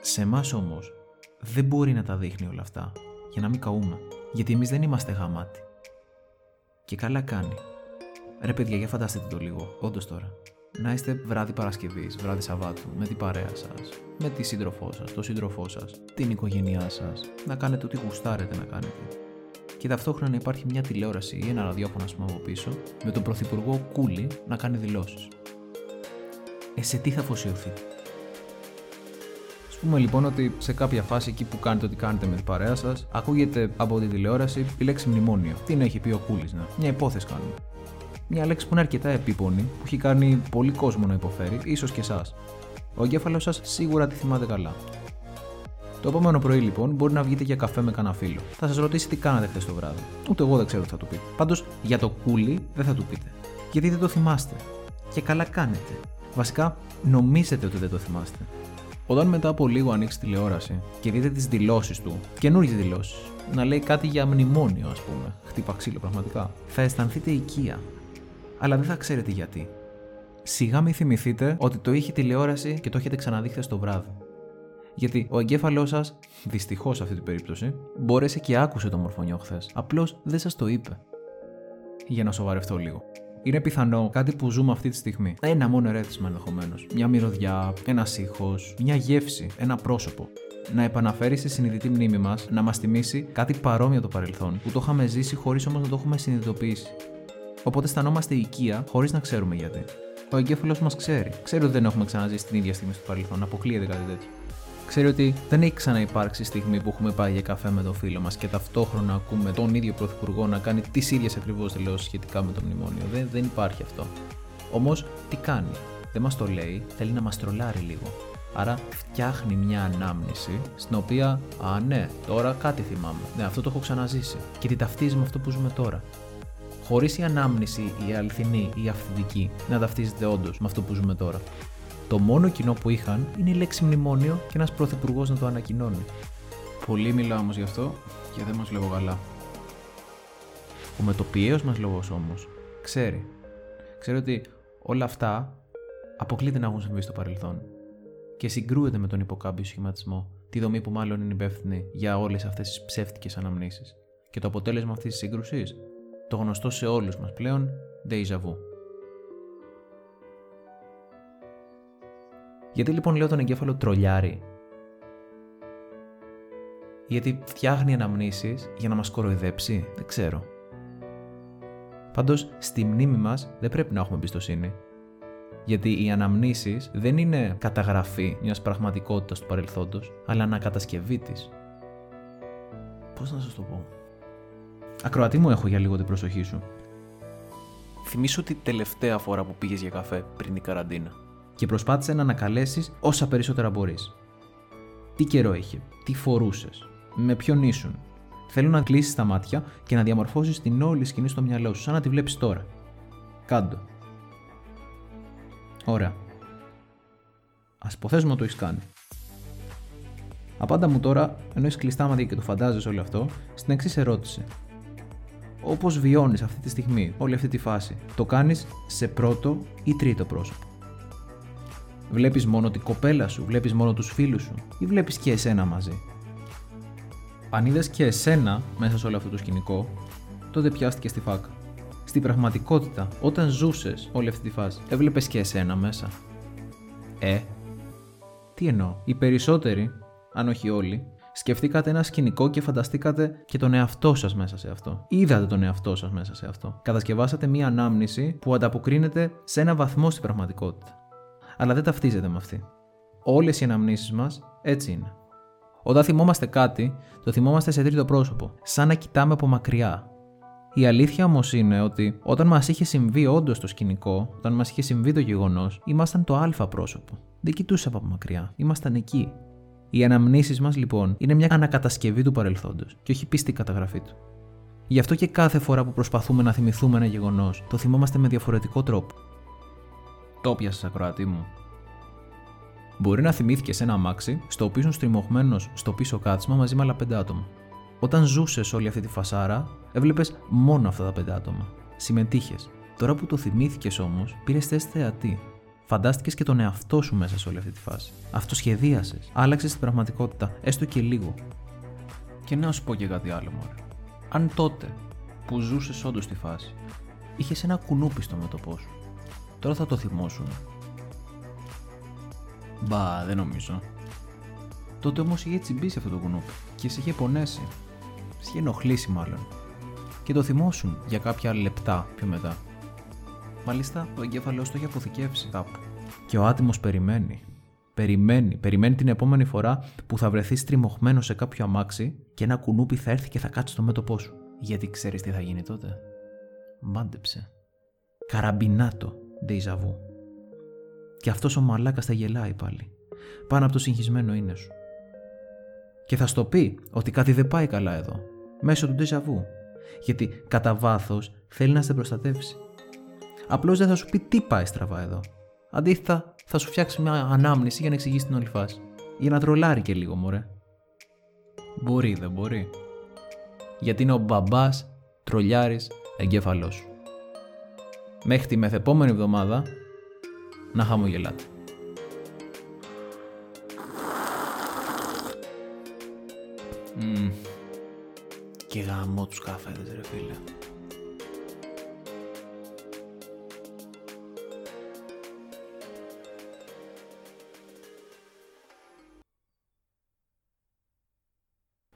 Σε εμάς όμως δεν μπορεί να τα δείχνει όλα αυτά για να μην καούμε. Γιατί εμείς δεν είμαστε γαμάτοι. Και καλά κάνει. Ρε παιδιά, για φανταστείτε το λίγο, όντως τώρα. Να είστε βράδυ Παρασκευής, βράδυ Σαββάτου, με την παρέα σας, με τη σύντροφό σας, το σύντροφό σας, την οικογένειά σας, να κάνετε ό,τι γουστάρετε να κάνετε. Και ταυτόχρονα να υπάρχει μια τηλεόραση ή ένα ραδιόφωνο, α πούμε, από πίσω, με τον πρωθυπουργό Κούλι να κάνει δηλώσεις. Ε, σε τι θα αφοσιωθεί; Α πούμε λοιπόν ότι σε κάποια φάση εκεί που κάνετε ό,τι κάνετε με την παρέα σας, ακούγεται από τη τηλεόραση η λέξη μνημόνιο. Τι να έχει πει ο Κούλης, να. Μια υπόθεση κάνουμε. Μια λέξη που είναι αρκετά επίπονη, που έχει κάνει πολύ κόσμο να υποφέρει, ίσως και εσάς. Ο εγκέφαλος σας σίγουρα τη θυμάται καλά. Το επόμενο πρωί λοιπόν μπορεί να βγείτε για καφέ με κανένα φίλο. Θα σας ρωτήσει τι κάνατε χθες το βράδυ. Ούτε εγώ δεν ξέρω τι θα του πείτε. Πάντως για το κούλι δεν θα του πείτε. Γιατί δεν το θυμάστε. Και καλά κάνετε. Βασικά νομίζετε ότι δεν το θυμάστε. Όταν μετά από λίγο ανοίξει τηλεόραση και δείτε τις δηλώσεις του, καινούριε δηλώσεις, να λέει κάτι για μνημόνιο, ας πούμε, χτύπα ξύλο πραγματικά, θα αισθανθείτε οικία. Αλλά δεν θα ξέρετε γιατί. Σιγά μην θυμηθείτε ότι το είχε τηλεόραση και το έχετε ξαναδεί χθες το βράδυ. Γιατί ο εγκέφαλός σας, δυστυχώς σε αυτή την περίπτωση, μπόρεσε και άκουσε το μορφωνιό χθες. Απλώς δεν σας το είπε. Για να σοβαρευτώ λίγο. Είναι πιθανό κάτι που ζούμε αυτή τη στιγμή. Ένα μόνο ερέθισμα ενδεχομένως. Μια μυρωδιά, ένα ήχο, μια γεύση, ένα πρόσωπο. Να επαναφέρει στη συνειδητή μνήμη μας να μας θυμίσει κάτι παρόμοιο το παρελθόν που το είχαμε ζήσει χωρίς όμως να το έχουμε συνειδητοποιήσει. Οπότε αισθανόμαστε οικία χωρίς να ξέρουμε γιατί. Ο εγκέφαλος μας ξέρει. Ξέρει ότι δεν έχουμε ξαναζήσει την ίδια στιγμή στο παρελθόν. Αποκλείεται κάτι τέτοιο ξέρει ότι δεν έχει ξαναυπάρξει στιγμή που έχουμε πάει για καφέ με τον φίλο μας και ταυτόχρονα ακούμε τον ίδιο πρωθυπουργό να κάνει τις ίδιες ακριβώς δηλώσεις σχετικά με το μνημόνιο. Δεν, δεν υπάρχει αυτό. Όμως, τι κάνει; Δεν μας το λέει, θέλει να μας τρολάρει λίγο. Άρα φτιάχνει μια ανάμνηση στην οποία, Α, ναι, τώρα κάτι θυμάμαι. Ναι, αυτό το έχω ξαναζήσει. Και τη ταυτίζει με αυτό που ζούμε τώρα. Χωρίς η ανάμνηση, η αληθινή ή η αυθεντική, να ταυτίζεται όντως με αυτό που ζούμε τώρα. Το μόνο κοινό που είχαν είναι η λέξη μνημόνιο και ένας πρωθυπουργός να το ανακοινώνει. Πολύ μιλάω όμως γι' αυτό και δεν μας λέγω καλά. Ο μετοπιαίο μας λόγος όμως ξέρει. Ξέρει ότι όλα αυτά αποκλείται να έχουν συμβεί στο παρελθόν και συγκρούεται με τον υποκάμπιο σχηματισμό, τη δομή που μάλλον είναι υπεύθυνη για όλες αυτές τις ψεύτικες αναμνήσεις. Και το αποτέλεσμα αυτής της σύγκρουσης, το γνωστό σε όλους μας πλέον, déjà vu. Γιατί λοιπόν λέω τον εγκέφαλο τρολιάρι. Γιατί φτιάχνει αναμνήσεις για να μας κοροϊδέψει, δεν ξέρω. Πάντως, στη μνήμη μας δεν πρέπει να έχουμε εμπιστοσύνη. Γιατί οι αναμνήσεις δεν είναι καταγραφή μιας πραγματικότητας του παρελθόντος, αλλά ανακατασκευή της. Πώς να σας το πω; Ακροατή μου έχω για λίγο την προσοχή σου. Θυμήσου τη τελευταία φορά που πήγες για καφέ πριν την καραντίνα και προσπάθησε να ανακαλέσεις όσα περισσότερα μπορείς. Τι καιρό είχε, τι φορούσες, με ποιον ήσουν. Θέλω να κλείσεις τα μάτια και να διαμορφώσεις την όλη σκηνή στο μυαλό σου, σαν να τη βλέπεις τώρα. Κάντο. Ωραία. Α υποθέσουμε ότι το έχεις κάνει. Απάντα μου τώρα, ενώ έχεις κλειστά μάτια και το φαντάζεσαι όλο αυτό, στην εξής ερώτηση. Όπως βιώνεις αυτή τη στιγμή, όλη αυτή τη φάση, το κάνεις σε πρώτο ή τρίτο πρόσωπο. Βλέπεις μόνο την κοπέλα σου, βλέπεις μόνο τους φίλους σου ή βλέπεις και εσένα μαζί. Αν είδες και εσένα μέσα σε όλο αυτό το σκηνικό, τότε πιάστηκε στη φάκα. Στην πραγματικότητα, όταν ζούσες όλη αυτή τη φάση, έβλεπες και εσένα μέσα. Ε, τι εννοώ. Οι περισσότεροι, αν όχι όλοι, σκεφτήκατε ένα σκηνικό και φανταστήκατε και τον εαυτό σας μέσα σε αυτό. Είδατε τον εαυτό σας μέσα σε αυτό. Κατασκευάσατε μία ανάμνηση που ανταποκρίνεται σε ένα βαθμό στην πραγματικότητα αλλά δεν ταυτίζεται με αυτή. Όλες οι αναμνήσεις μας έτσι είναι. Όταν θυμόμαστε κάτι, το θυμόμαστε σε τρίτο πρόσωπο, σαν να κοιτάμε από μακριά. Η αλήθεια όμως είναι ότι όταν μας είχε συμβεί όντως το σκηνικό, όταν μας είχε συμβεί το γεγονός, ήμασταν το α πρόσωπο. Δεν κοιτούσαμε από μακριά, ήμασταν εκεί. Οι αναμνήσεις μας λοιπόν είναι μια ανακατασκευή του παρελθόντος και όχι πίστη καταγραφή του. Γι' αυτό και κάθε φορά που προσπαθούμε να θυμηθούμε ένα γεγονός, το θυμόμαστε με διαφορετικό τρόπο. Το πιάσε, ακροατή μου. Μπορεί να θυμήθηκε ένα αμάξι, στο οποίο ήσουν στριμωγμένος στο πίσω κάτσμα μαζί με άλλα πέντε άτομα. Όταν ζούσες όλη αυτή τη φασάρα, έβλεπες μόνο αυτά τα πέντε άτομα. Συμμετείχες. Τώρα που το θυμήθηκες όμως, πήρες θέση θεατή. Φαντάστηκες και τον εαυτό σου μέσα σε όλη αυτή τη φάση. Αυτοσχεδίασε. Άλλαξες την πραγματικότητα, έστω και λίγο. Και να σου πω και κάτι άλλο, μωρέ. Αν τότε που ζούσες όντως τη φάση, είχες ένα κουνούπι στο μέτωπό σου. Τώρα θα το θυμώσουν. Μπα, δεν νομίζω. Τότε όμως είχε τσιμπήσει αυτό το κουνούπι και σε είχε πονέσει. Σε είχε ενοχλήσει μάλλον. Και το θυμώσουν για κάποια λεπτά πιο μετά. Μάλιστα, ο εγκέφαλός το είχε αποθηκεύσει κάπου. Και ο άτιμος περιμένει. Περιμένει, περιμένει την επόμενη φορά που θα βρεθεί στριμωχμένο σε κάποιο αμάξι και ένα κουνούπι θα έρθει και θα κάτσει στο μέτωπό σου. Γιατί ξέρεις τι θα γίνει τότε; Μάντεψε. Καραμπινάτο, ντεϊζαβού. Και αυτός ο μαλάκας θα γελάει πάλι. Πάνω από το συγχυσμένο είναι σου. Και θα στο πει ότι κάτι δεν πάει καλά εδώ. Μέσω του ντεζαβού. Γιατί κατά βάθος θέλει να σε προστατεύσει. Απλώς δεν θα σου πει τι πάει στραβά εδώ. Αντίθετα, θα σου φτιάξει μια ανάμνηση για να εξηγήσει την όλη φάση. Για να τρολάρει και λίγο, μωρέ. Μπορεί, δεν μπορεί. Γιατί είναι ο μπαμπάς τρολιάρης εγκέφαλός σου. Μέχρι τη μεθεπόμενη εβδομάδα να χαμογελάτε. Mm. Και γαμώ τους καφέδες ρε φίλε.